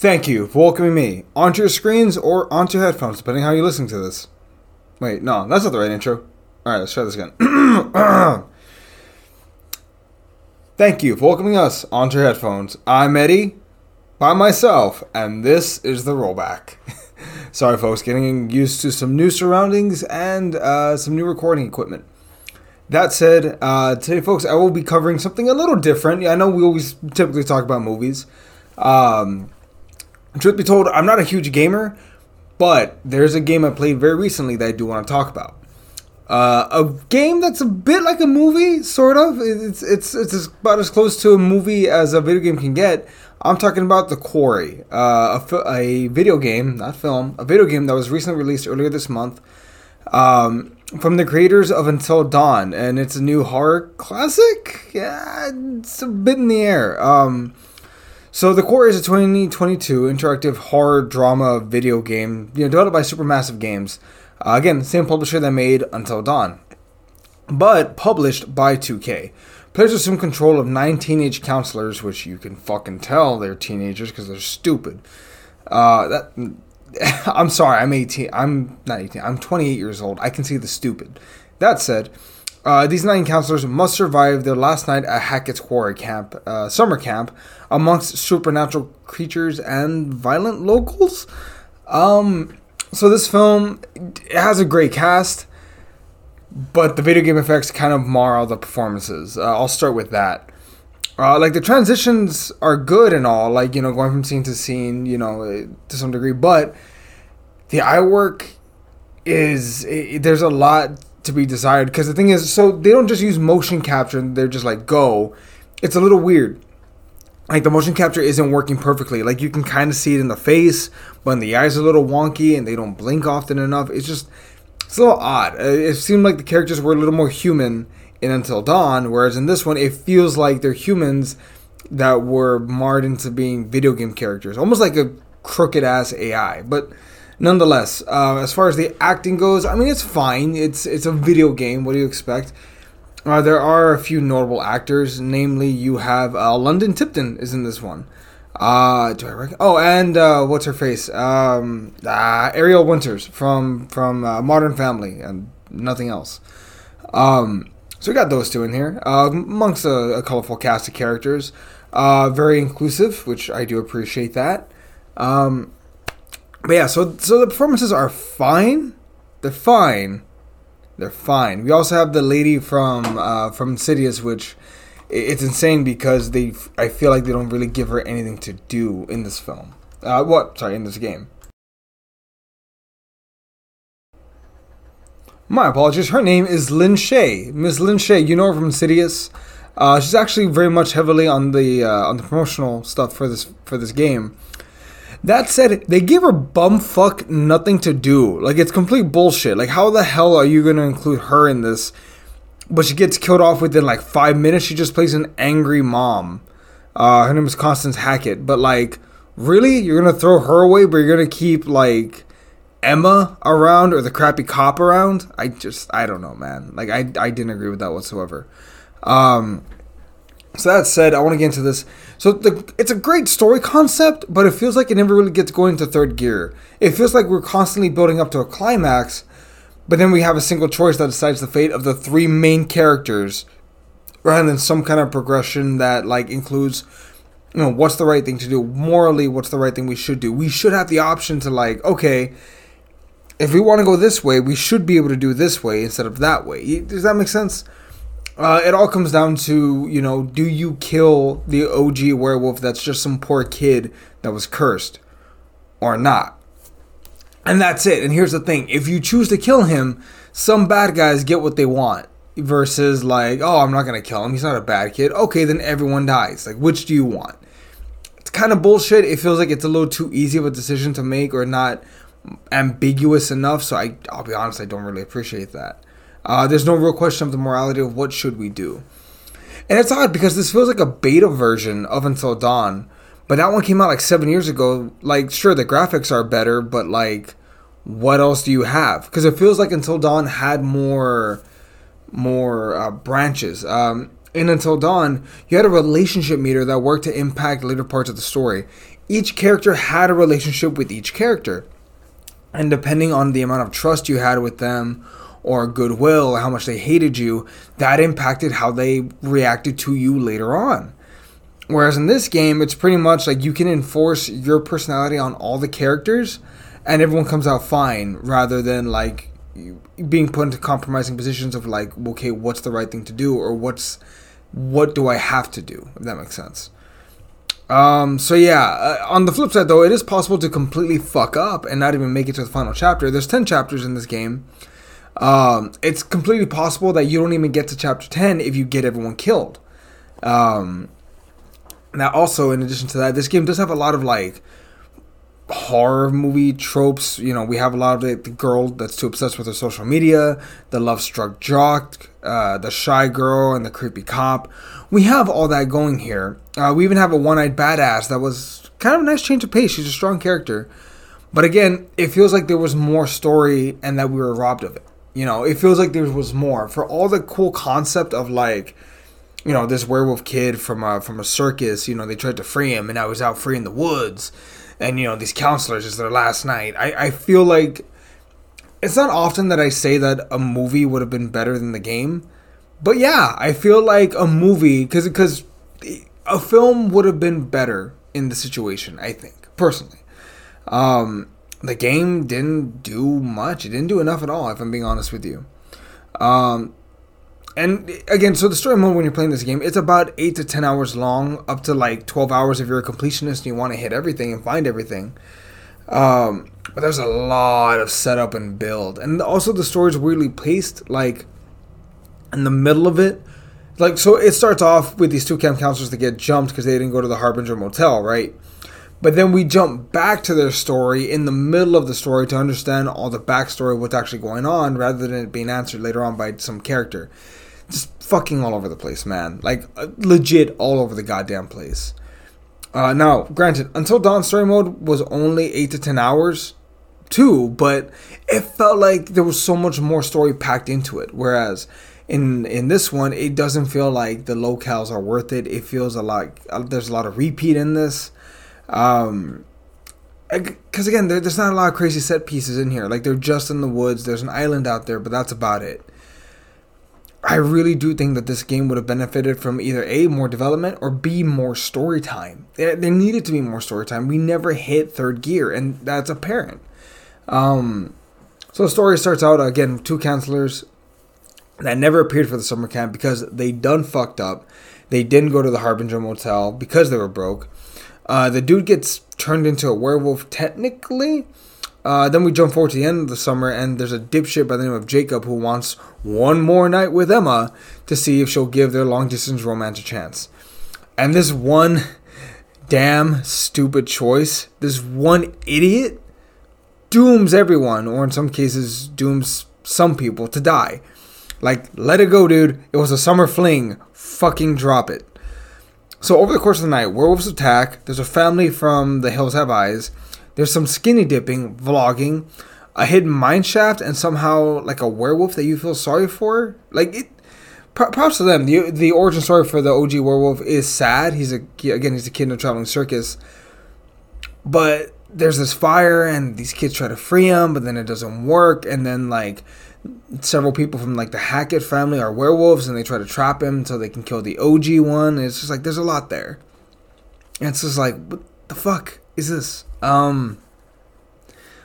Thank you for welcoming me onto your screens or onto your headphones, depending how you're listening to this. Wait, no, that's not the right intro. All right, let's try this again. Thank you for welcoming us onto your headphones. I'm Eddie, by myself, and this is the rollback. Sorry, folks, getting used to some new surroundings and uh, some new recording equipment. That said, uh, today, folks, I will be covering something a little different. Yeah, I know we always typically talk about movies. Um, truth be told, I'm not a huge gamer, but there's a game I played very recently that I do want to talk about. Uh, a game that's a bit like a movie, sort of. It's it's it's about as close to a movie as a video game can get. I'm talking about The Quarry, uh, a, a video game, not film, a video game that was recently released earlier this month um, from the creators of Until Dawn, and it's a new horror classic. Yeah, it's a bit in the air. Um, so The Quarry is a 2022 interactive horror drama video game, you know, developed by Supermassive Games. Uh, again, same publisher that made Until Dawn, but published by 2K. Players assume control of nine teenage counselors, which you can fucking tell they're teenagers because they're stupid. Uh, that I'm sorry, I'm 18. I'm not 18. I'm 28 years old. I can see the stupid. That said, uh, these nine counselors must survive their last night at Hackett's Quarry Camp, uh, summer camp, amongst supernatural creatures and violent locals. Um, so this film has a great cast, but the video game effects kind of mar all the performances. Uh, I'll start with that. Uh, like the transitions are good and all, like you know, going from scene to scene, you know, to some degree, but the eye work is it, there's a lot to be desired because the thing is so they don't just use motion capture they're just like go. It's a little weird. Like the motion capture isn't working perfectly. Like you can kind of see it in the face but the eyes are a little wonky and they don't blink often enough. It's just it's a little odd. Uh, it seemed like the characters were a little more human in until dawn whereas in this one it feels like they're humans that were marred into being video game characters almost like a crooked ass ai but nonetheless, uh, as far as the acting goes, I mean it's fine. It's it's a video game. What do you expect? Uh, there are a few notable actors. Namely, you have uh, London Tipton is in this one. Uh, do I reckon? Oh, and uh, what's her face? Um, uh, Ariel Winters from from uh, Modern Family and nothing else. Um, so we got those two in here, uh, amongst a, a colorful cast of characters. Uh, very inclusive, which I do appreciate that. Um, but yeah, so so the performances are fine. They're fine. They're fine. We also have the lady from uh, from Insidious, which it's insane because they I feel like they don't really give her anything to do in this film. Uh, what? Sorry, in this game. My apologies. Her name is Lin Shaye. Miss Lin Shaye, you know her from Insidious. Uh, she's actually very much heavily on the uh, on the promotional stuff for this for this game. That said, they give her bumfuck nothing to do. Like it's complete bullshit. Like how the hell are you gonna include her in this? But she gets killed off within like five minutes. She just plays an angry mom. Uh, her name is Constance Hackett. But like, really, you're gonna throw her away, but you're gonna keep like Emma around or the crappy cop around? I just I don't know, man. Like I I didn't agree with that whatsoever. Um, so that said, I want to get into this. So the, it's a great story concept, but it feels like it never really gets going to third gear. It feels like we're constantly building up to a climax, but then we have a single choice that decides the fate of the three main characters, rather than some kind of progression that like includes, you know, what's the right thing to do morally, what's the right thing we should do. We should have the option to like, okay, if we want to go this way, we should be able to do this way instead of that way. Does that make sense? Uh, it all comes down to you know, do you kill the OG werewolf that's just some poor kid that was cursed, or not? And that's it. And here's the thing: if you choose to kill him, some bad guys get what they want. Versus like, oh, I'm not gonna kill him. He's not a bad kid. Okay, then everyone dies. Like, which do you want? It's kind of bullshit. It feels like it's a little too easy of a decision to make, or not ambiguous enough. So I, I'll be honest, I don't really appreciate that. Uh, there's no real question of the morality of what should we do. And it's odd because this feels like a beta version of Until Dawn, but that one came out like seven years ago. Like, sure, the graphics are better, but like, what else do you have? Because it feels like Until Dawn had more, more uh, branches. Um, in Until Dawn, you had a relationship meter that worked to impact later parts of the story. each character had a relationship with each character. And depending on the amount of trust you had with them or goodwill, how much they hated you, that impacted how they reacted to you later on. Whereas in this game, it's pretty much like you can enforce your personality on all the characters and everyone comes out fine rather than like being put into compromising positions of like, okay, what's the right thing to do or what's what do I have to do, if that makes sense. Um, so yeah, uh, on the flip side though, it is possible to completely fuck up and not even make it to the final chapter. There's 10 chapters in this game. Um, it's completely possible that you don't even get to chapter 10 if you get everyone killed. Um, now also in addition to that, this game does have a lot of like horror movie tropes. You know, we have a lot of the, the girl that's too obsessed with her social media, the love struck jock, uh, the shy girl, and the creepy cop. We have all that going here. Uh, we even have a one eyed badass that was kind of a nice change of pace. She's a strong character. But again, it feels like there was more story and that we were robbed of it. You know, it feels like there was more. For all the cool concept of like, you know, this werewolf kid from a, from a circus, you know, they tried to free him and now he's out free in the woods and you know these counselors is their last night. I, I feel like it's not often that I say that a movie would have been better than the game, but yeah, I feel like a movie because because a film would have been better in the situation. I think personally, um, the game didn't do much. It didn't do enough at all. If I'm being honest with you. Um, and again, so the story mode when you're playing this game, it's about eight to ten hours long, up to like twelve hours if you're a completionist and you want to hit everything and find everything. Um, but there's a lot of setup and build, and also the story's weirdly placed, like in the middle of it. Like so, it starts off with these two camp counselors that get jumped because they didn't go to the Harbinger Motel, right? But then we jump back to their story in the middle of the story to understand all the backstory, what's actually going on, rather than it being answered later on by some character just fucking all over the place, man. Like uh, legit all over the goddamn place. Uh, now, granted, until Dawn story mode was only eight to ten hours, too, but it felt like there was so much more story packed into it. Whereas in in this one, it doesn't feel like the locales are worth it. It feels a lot. Uh, there's a lot of repeat in this. Um, because again, there, there's not a lot of crazy set pieces in here. Like they're just in the woods. There's an island out there, but that's about it. I really do think that this game would have benefited from either A, more development, or B, more story time. There, needed to be more story time. We never hit third gear, and that's apparent. Um, so the story starts out again two counselors that never appeared for the summer camp because they done fucked up. They didn't go to the Harbinger Motel because they were broke. Uh, the dude gets turned into a werewolf technically, uh, then we jump forward to the end of the summer, and there's a dipshit by the name of Jacob who wants one more night with Emma to see if she'll give their long distance romance a chance. And this one damn stupid choice, this one idiot, dooms everyone, or in some cases, dooms some people to die. Like, let it go, dude. It was a summer fling. Fucking drop it. So, over the course of the night, werewolves attack. There's a family from The Hills Have Eyes there's some skinny dipping, vlogging, a hidden mine shaft, and somehow like a werewolf that you feel sorry for. Like it. Props to them. The the origin story for the OG werewolf is sad. He's a again he's a kid in a traveling circus, but there's this fire and these kids try to free him, but then it doesn't work. And then like several people from like the Hackett family are werewolves and they try to trap him so they can kill the OG one. It's just like there's a lot there. And it's just like what the fuck is this? Um,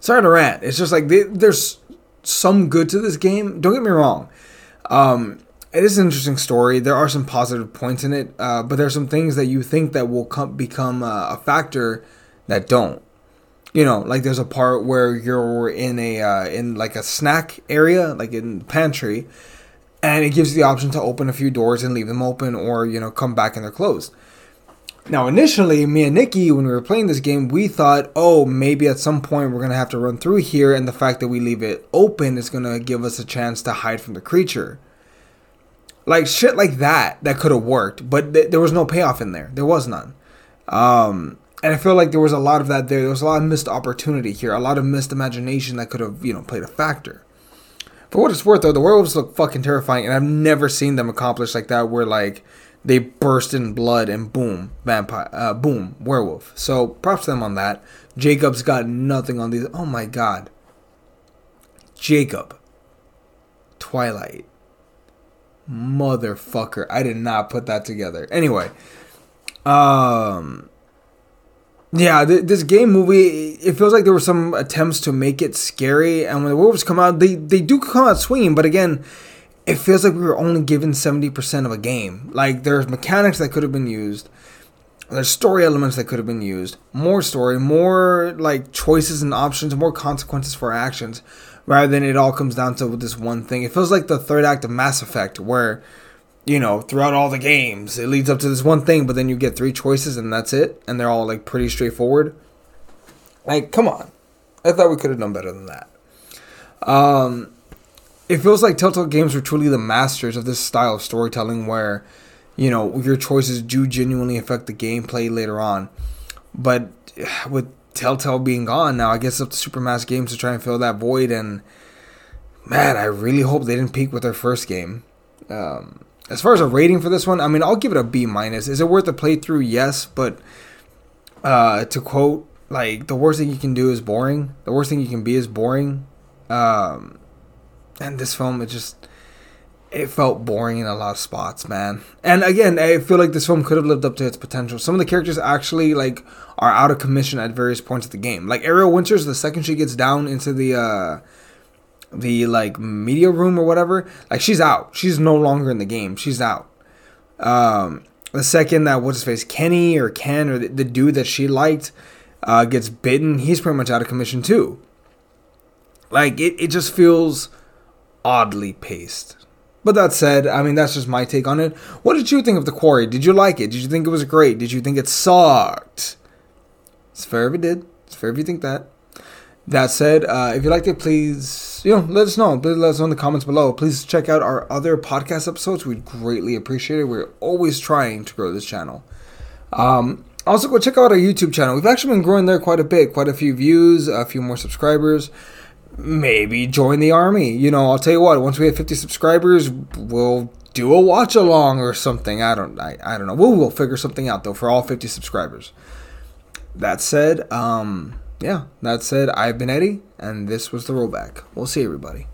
sorry to rant. It's just like they, there's some good to this game. Don't get me wrong. Um, it is an interesting story. There are some positive points in it, uh, but there are some things that you think that will come, become uh, a factor that don't. You know, like there's a part where you're in a uh, in like a snack area, like in the pantry, and it gives you the option to open a few doors and leave them open, or you know, come back and they're closed. Now, initially, me and Nikki, when we were playing this game, we thought, oh, maybe at some point we're to have to run through here, and the fact that we leave it open is to give us a chance to hide from the creature. Like, shit like that, that could have worked, but th- there was no payoff in there. There was none. Um, and I feel like there was a lot of that there. There was a lot of missed opportunity here, a lot of missed imagination that could have, you know, played a factor. For what it's worth, though, the werewolves look fucking terrifying, and I've never seen them accomplish like that, where, like, they burst in blood and boom, vampire, uh, boom, werewolf. So props to them on that. Jacob's got nothing on these. Oh my god. Jacob. Twilight. Motherfucker. I did not put that together. Anyway. Um yeah, th- this game movie, it feels like there were some attempts to make it scary, and when the wolves come out, they they do come out swinging, but again, it feels like we were only given seventy percent of a game. Like there's mechanics that could have been used, there's story elements that could have been used, more story, more like choices and options, more consequences for actions, rather than it all comes down to this one thing. It feels like the third act of Mass Effect, where you know, throughout all the games, it leads up to this one thing, but then you get three choices and that's it, and they're all like pretty straightforward. Like, come on. I thought we could have done better than that. Um, it feels like Telltale Games were truly the masters of this style of storytelling where, you know, your choices do genuinely affect the gameplay later on. But with Telltale being gone now, I guess it's up to Supermassive Games to try and fill that void. And man, I really hope they didn't peak with their first game. Um, as far as a rating for this one, I mean, I'll give it a B minus. Is it worth a playthrough? Yes, but uh, to quote, like the worst thing you can do is boring. The worst thing you can be is boring. Um, and this film, it just it felt boring in a lot of spots, man. And again, I feel like this film could have lived up to its potential. Some of the characters actually like are out of commission at various points of the game. Like Ariel Winters, the second she gets down into the uh the like media room or whatever, like she's out. She's no longer in the game. She's out. Um, the second that what's his face, Kenny or Ken or the, the dude that she liked, uh, gets bitten, he's pretty much out of commission too. Like it, it just feels oddly paced. But that said, I mean that's just my take on it. What did you think of the quarry? Did you like it? Did you think it was great? Did you think it sucked? It's fair if it did. It's fair if you think that. That said, uh, if you liked it, please, you know, let us know. Please let us know in the comments below. Please check out our other podcast episodes. We'd greatly appreciate it. We're always trying to grow this channel. Um, also, go check out our YouTube channel. We've actually been growing there quite a bit, quite a few views, a few more subscribers. Maybe join the army. You know, I'll tell you what. Once we have 50 subscribers, we'll do a watch along or something. I don't, I, I don't know. We'll, we'll figure something out though for all 50 subscribers. That said, um, yeah, that said, I've been Eddie, and this was the rollback. We'll see everybody.